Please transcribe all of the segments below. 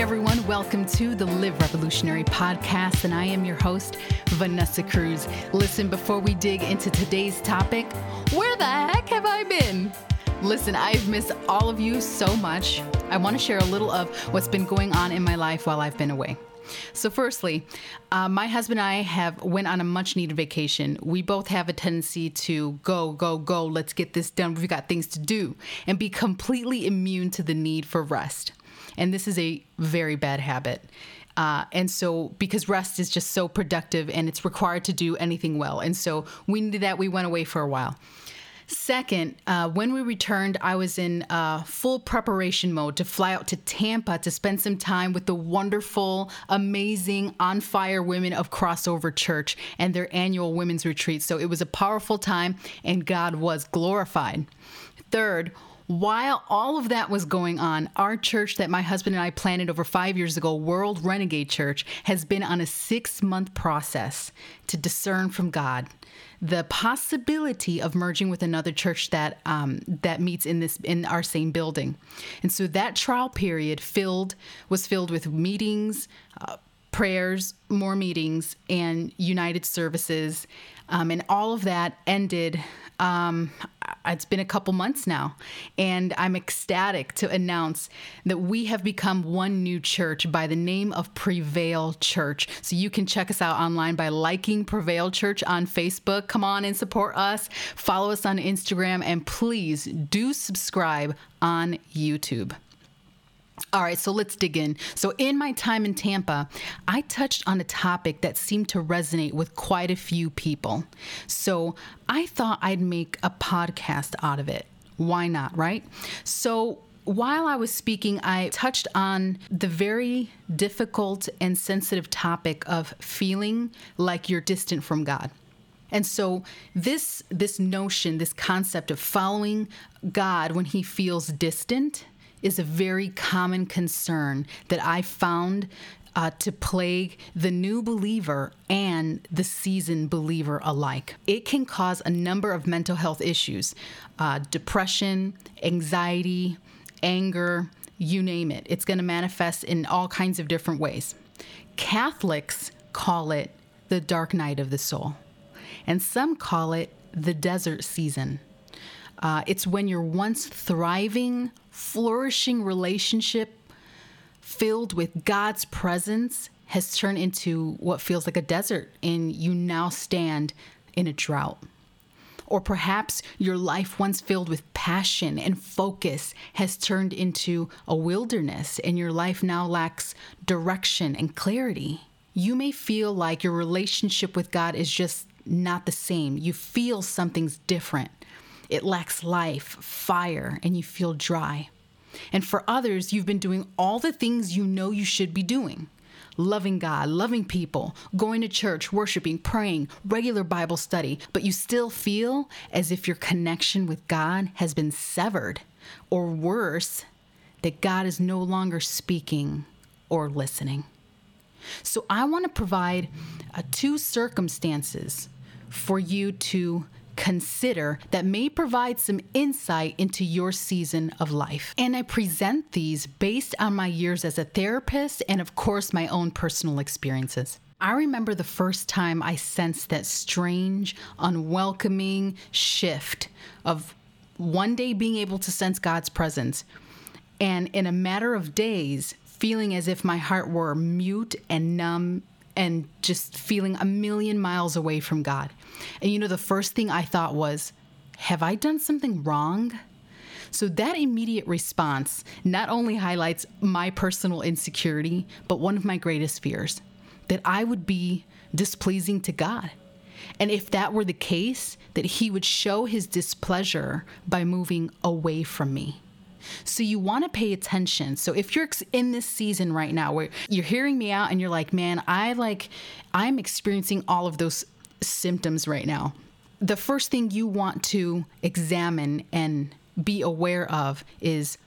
everyone. Welcome to the Live Revolutionary podcast, and I am your host, Vanessa Cruz. Listen, before we dig into today's topic, where the heck have I been? Listen, I've missed all of you so much. I want to share a little of what's been going on in my life while I've been away. So, firstly, uh, my husband and I have went on a much needed vacation. We both have a tendency to go, go, go. Let's get this done. We've got things to do, and be completely immune to the need for rest. And this is a very bad habit. Uh, and so, because rest is just so productive and it's required to do anything well. And so, we needed that. We went away for a while. Second, uh, when we returned, I was in uh, full preparation mode to fly out to Tampa to spend some time with the wonderful, amazing, on fire women of Crossover Church and their annual women's retreat. So it was a powerful time, and God was glorified. Third, while all of that was going on, our church that my husband and I planted over five years ago, World Renegade Church, has been on a six month process to discern from God the possibility of merging with another church that um, that meets in this in our same building, and so that trial period filled was filled with meetings. Uh, prayers, more meetings, and united services. Um, and all of that ended um, it's been a couple months now, and I'm ecstatic to announce that we have become one new church by the name of Prevail Church. So you can check us out online by liking Prevail Church on Facebook. Come on and support us. Follow us on Instagram, and please do subscribe on YouTube. All right, so let's dig in. So, in my time in Tampa, I touched on a topic that seemed to resonate with quite a few people. So, I thought I'd make a podcast out of it. Why not, right? So, while I was speaking, I touched on the very difficult and sensitive topic of feeling like you're distant from God. And so this this notion, this concept of following God when he feels distant is a very common concern that I found uh, to plague the new believer and the seasoned believer alike. It can cause a number of mental health issues uh, depression, anxiety, anger, you name it. It's going to manifest in all kinds of different ways. Catholics call it the dark night of the soul, and some call it the desert season. Uh, it's when you're once thriving, flourishing relationship filled with God's presence has turned into what feels like a desert, and you now stand in a drought. Or perhaps your life, once filled with passion and focus, has turned into a wilderness, and your life now lacks direction and clarity. You may feel like your relationship with God is just not the same. You feel something's different. It lacks life, fire, and you feel dry. And for others, you've been doing all the things you know you should be doing loving God, loving people, going to church, worshiping, praying, regular Bible study, but you still feel as if your connection with God has been severed, or worse, that God is no longer speaking or listening. So I want to provide uh, two circumstances for you to consider that may provide some insight into your season of life. And I present these based on my years as a therapist and, of course, my own personal experiences. I remember the first time I sensed that strange, unwelcoming shift of one day being able to sense God's presence, and in a matter of days, feeling as if my heart were mute and numb and just feeling a million miles away from God. And you know, the first thing I thought was, have I done something wrong? So that immediate response not only highlights my personal insecurity, but one of my greatest fears that I would be displeasing to God. And if that were the case, that He would show His displeasure by moving away from me. So you want to pay attention. So if you're in this season right now where you're hearing me out and you're like, man, I like, I'm experiencing all of those symptoms right now. The first thing you want to examine and be aware of is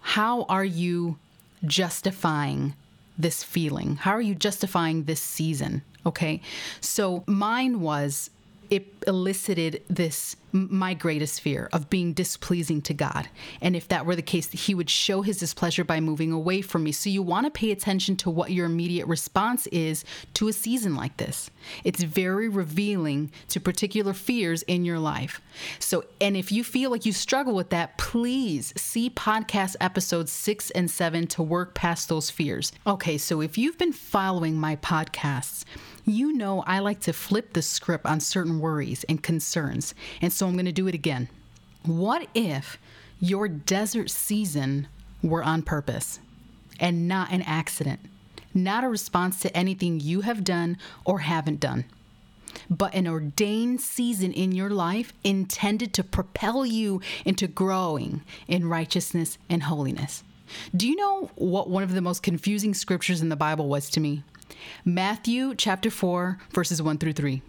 how are you justifying this feeling? How are you justifying this season? Okay. So mine was, it elicited this my greatest fear of being displeasing to God. And if that were the case, He would show His displeasure by moving away from me. So you want to pay attention to what your immediate response is to a season like this. It's very revealing to particular fears in your life. So, and if you feel like you struggle with that, please see podcast episodes six and seven to work past those fears. Okay, so if you've been following my podcasts, you know I like to flip the script on certain worries and concerns, and so I'm going to do it again. What if your desert season were on purpose and not an accident, not a response to anything you have done or haven't done? but an ordained season in your life intended to propel you into growing in righteousness and holiness. Do you know what one of the most confusing scriptures in the Bible was to me? Matthew chapter 4, verses 1 through 3.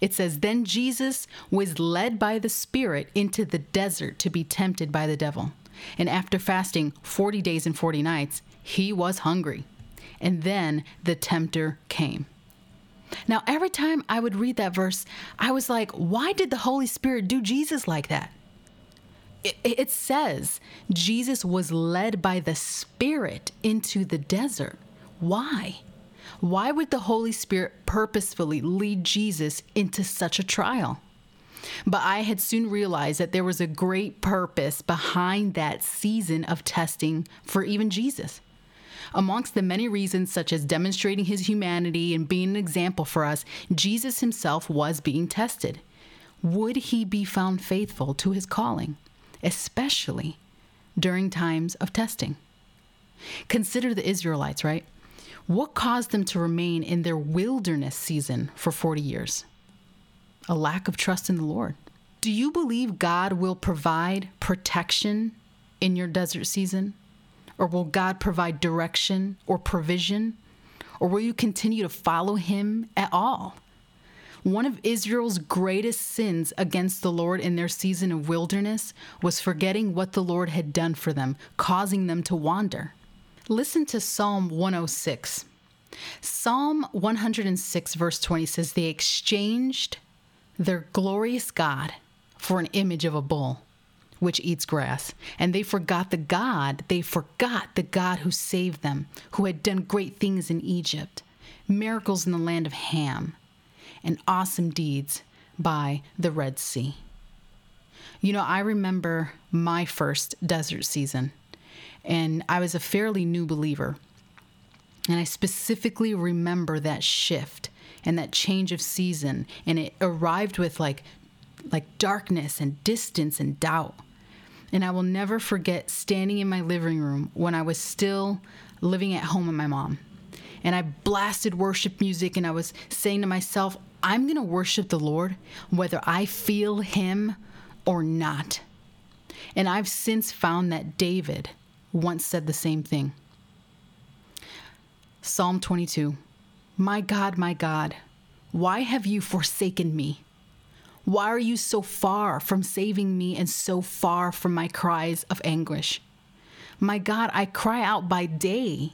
It says, Then Jesus was led by the Spirit into the desert to be tempted by the devil. And after fasting 40 days and 40 nights, he was hungry. And then the tempter came. Now, every time I would read that verse, I was like, why did the Holy Spirit do Jesus like that? It, it says Jesus was led by the Spirit into the desert. Why? Why would the Holy Spirit purposefully lead Jesus into such a trial? But I had soon realized that there was a great purpose behind that season of testing for even Jesus. Amongst the many reasons, such as demonstrating his humanity and being an example for us, Jesus himself was being tested. Would he be found faithful to his calling, especially during times of testing? Consider the Israelites, right? What caused them to remain in their wilderness season for 40 years? A lack of trust in the Lord. Do you believe God will provide protection in your desert season? Or will God provide direction or provision? Or will you continue to follow Him at all? One of Israel's greatest sins against the Lord in their season of wilderness was forgetting what the Lord had done for them, causing them to wander. Listen to Psalm 106. Psalm 106, verse 20 says, They exchanged their glorious God for an image of a bull which eats grass. And they forgot the God, they forgot the God who saved them, who had done great things in Egypt, miracles in the land of Ham, and awesome deeds by the Red Sea. You know, I remember my first desert season and I was a fairly new believer. And I specifically remember that shift and that change of season. And it arrived with like, like darkness and distance and doubt. And I will never forget standing in my living room when I was still living at home with my mom. And I blasted worship music and I was saying to myself, I'm going to worship the Lord whether I feel Him or not. And I've since found that David once said the same thing. Psalm 22 My God, my God, why have you forsaken me? Why are you so far from saving me and so far from my cries of anguish? My God, I cry out by day,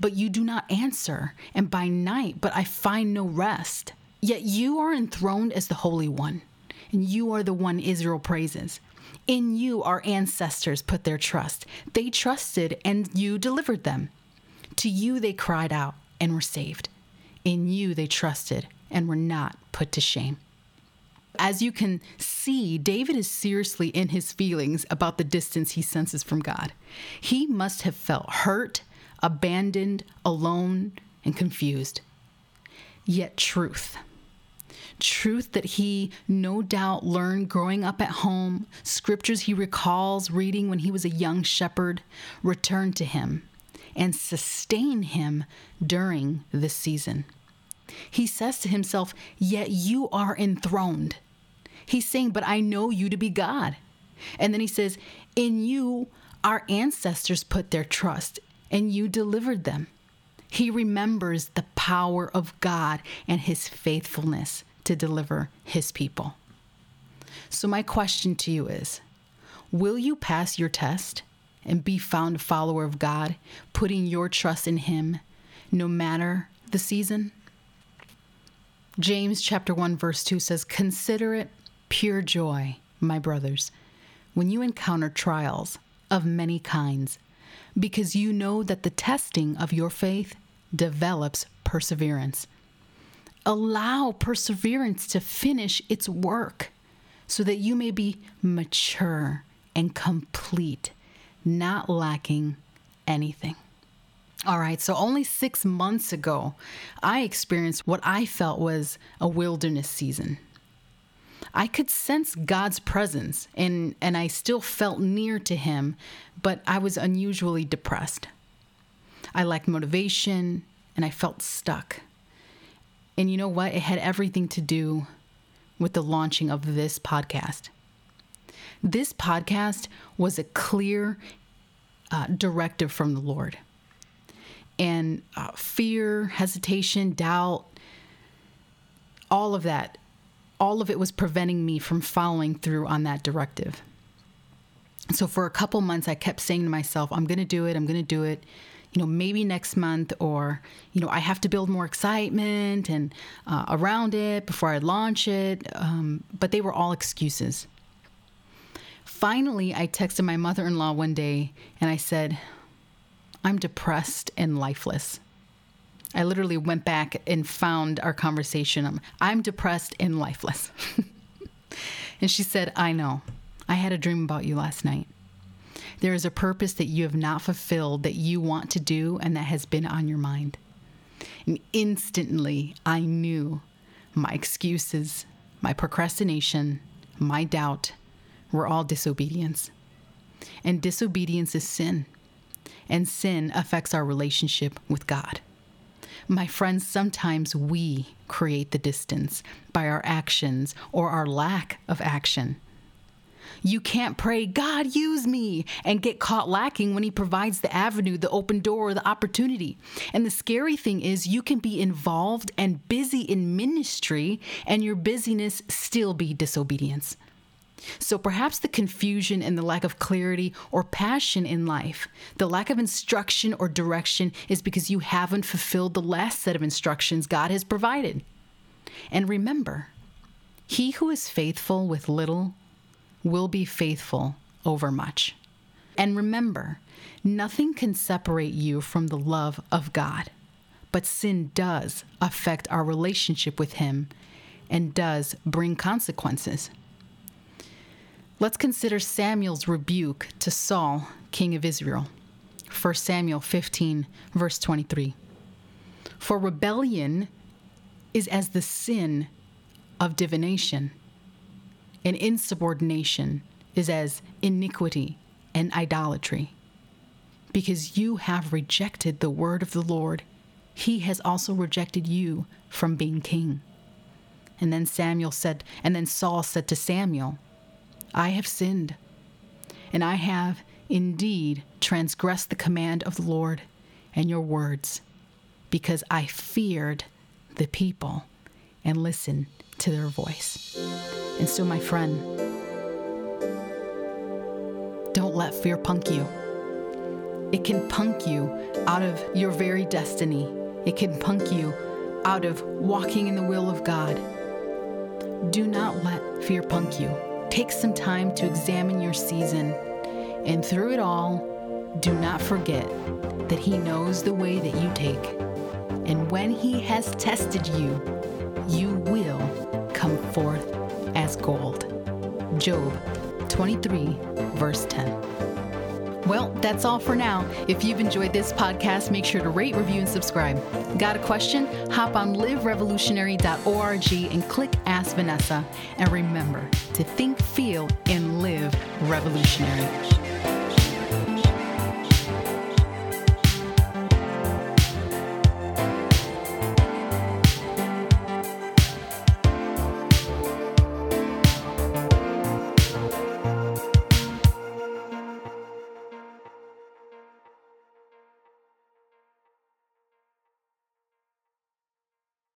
but you do not answer, and by night, but I find no rest. Yet you are enthroned as the Holy One, and you are the one Israel praises. In you, our ancestors put their trust. They trusted, and you delivered them. To you, they cried out and were saved. In you, they trusted and were not put to shame. As you can see, David is seriously in his feelings about the distance he senses from God. He must have felt hurt, abandoned, alone, and confused. Yet, truth truth that he no doubt learned growing up at home, scriptures he recalls reading when he was a young shepherd, return to him and sustain him during this season. He says to himself, Yet you are enthroned. He's saying, But I know you to be God. And then he says, In you, our ancestors put their trust, and you delivered them. He remembers the power of God and his faithfulness to deliver his people. So, my question to you is Will you pass your test and be found a follower of God, putting your trust in him no matter the season? James chapter 1 verse 2 says, "Consider it pure joy, my brothers, when you encounter trials of many kinds, because you know that the testing of your faith develops perseverance. Allow perseverance to finish its work so that you may be mature and complete, not lacking anything. All right, so only six months ago, I experienced what I felt was a wilderness season. I could sense God's presence and, and I still felt near to Him, but I was unusually depressed. I lacked motivation and I felt stuck. And you know what? It had everything to do with the launching of this podcast. This podcast was a clear uh, directive from the Lord and uh, fear, hesitation, doubt, all of that, all of it was preventing me from following through on that directive. So for a couple months, I kept saying to myself, I'm going to do it, I'm going to do it. You know, maybe next month, or, you know, I have to build more excitement and uh, around it before I launch it. Um, but they were all excuses. Finally, I texted my mother in law one day and I said, I'm depressed and lifeless. I literally went back and found our conversation. I'm depressed and lifeless. and she said, I know. I had a dream about you last night. There is a purpose that you have not fulfilled that you want to do and that has been on your mind. And instantly, I knew my excuses, my procrastination, my doubt were all disobedience. And disobedience is sin and sin affects our relationship with God. My friends, sometimes we create the distance by our actions or our lack of action. You can't pray, God, use me, and get caught lacking when He provides the avenue, the open door, or the opportunity. And the scary thing is, you can be involved and busy in ministry, and your busyness still be disobedience. So perhaps the confusion and the lack of clarity or passion in life, the lack of instruction or direction is because you haven't fulfilled the last set of instructions God has provided. And remember, he who is faithful with little will be faithful over much. And remember, nothing can separate you from the love of God, but sin does affect our relationship with Him and does bring consequences. Let's consider Samuel's rebuke to Saul, king of Israel. 1 Samuel 15, verse 23. For rebellion is as the sin of divination, and insubordination is as iniquity and idolatry. Because you have rejected the word of the Lord, he has also rejected you from being king. And then Samuel said, and then Saul said to Samuel, I have sinned, and I have indeed transgressed the command of the Lord and your words, because I feared the people and listened to their voice. And so, my friend, don't let fear punk you. It can punk you out of your very destiny. It can punk you out of walking in the will of God. Do not let fear punk you. Take some time to examine your season, and through it all, do not forget that He knows the way that you take. And when He has tested you, you will come forth as gold. Job 23, verse 10. Well, that's all for now. If you've enjoyed this podcast, make sure to rate, review, and subscribe. Got a question? Hop on liverevolutionary.org and click Ask Vanessa. And remember to think, feel, and live revolutionary.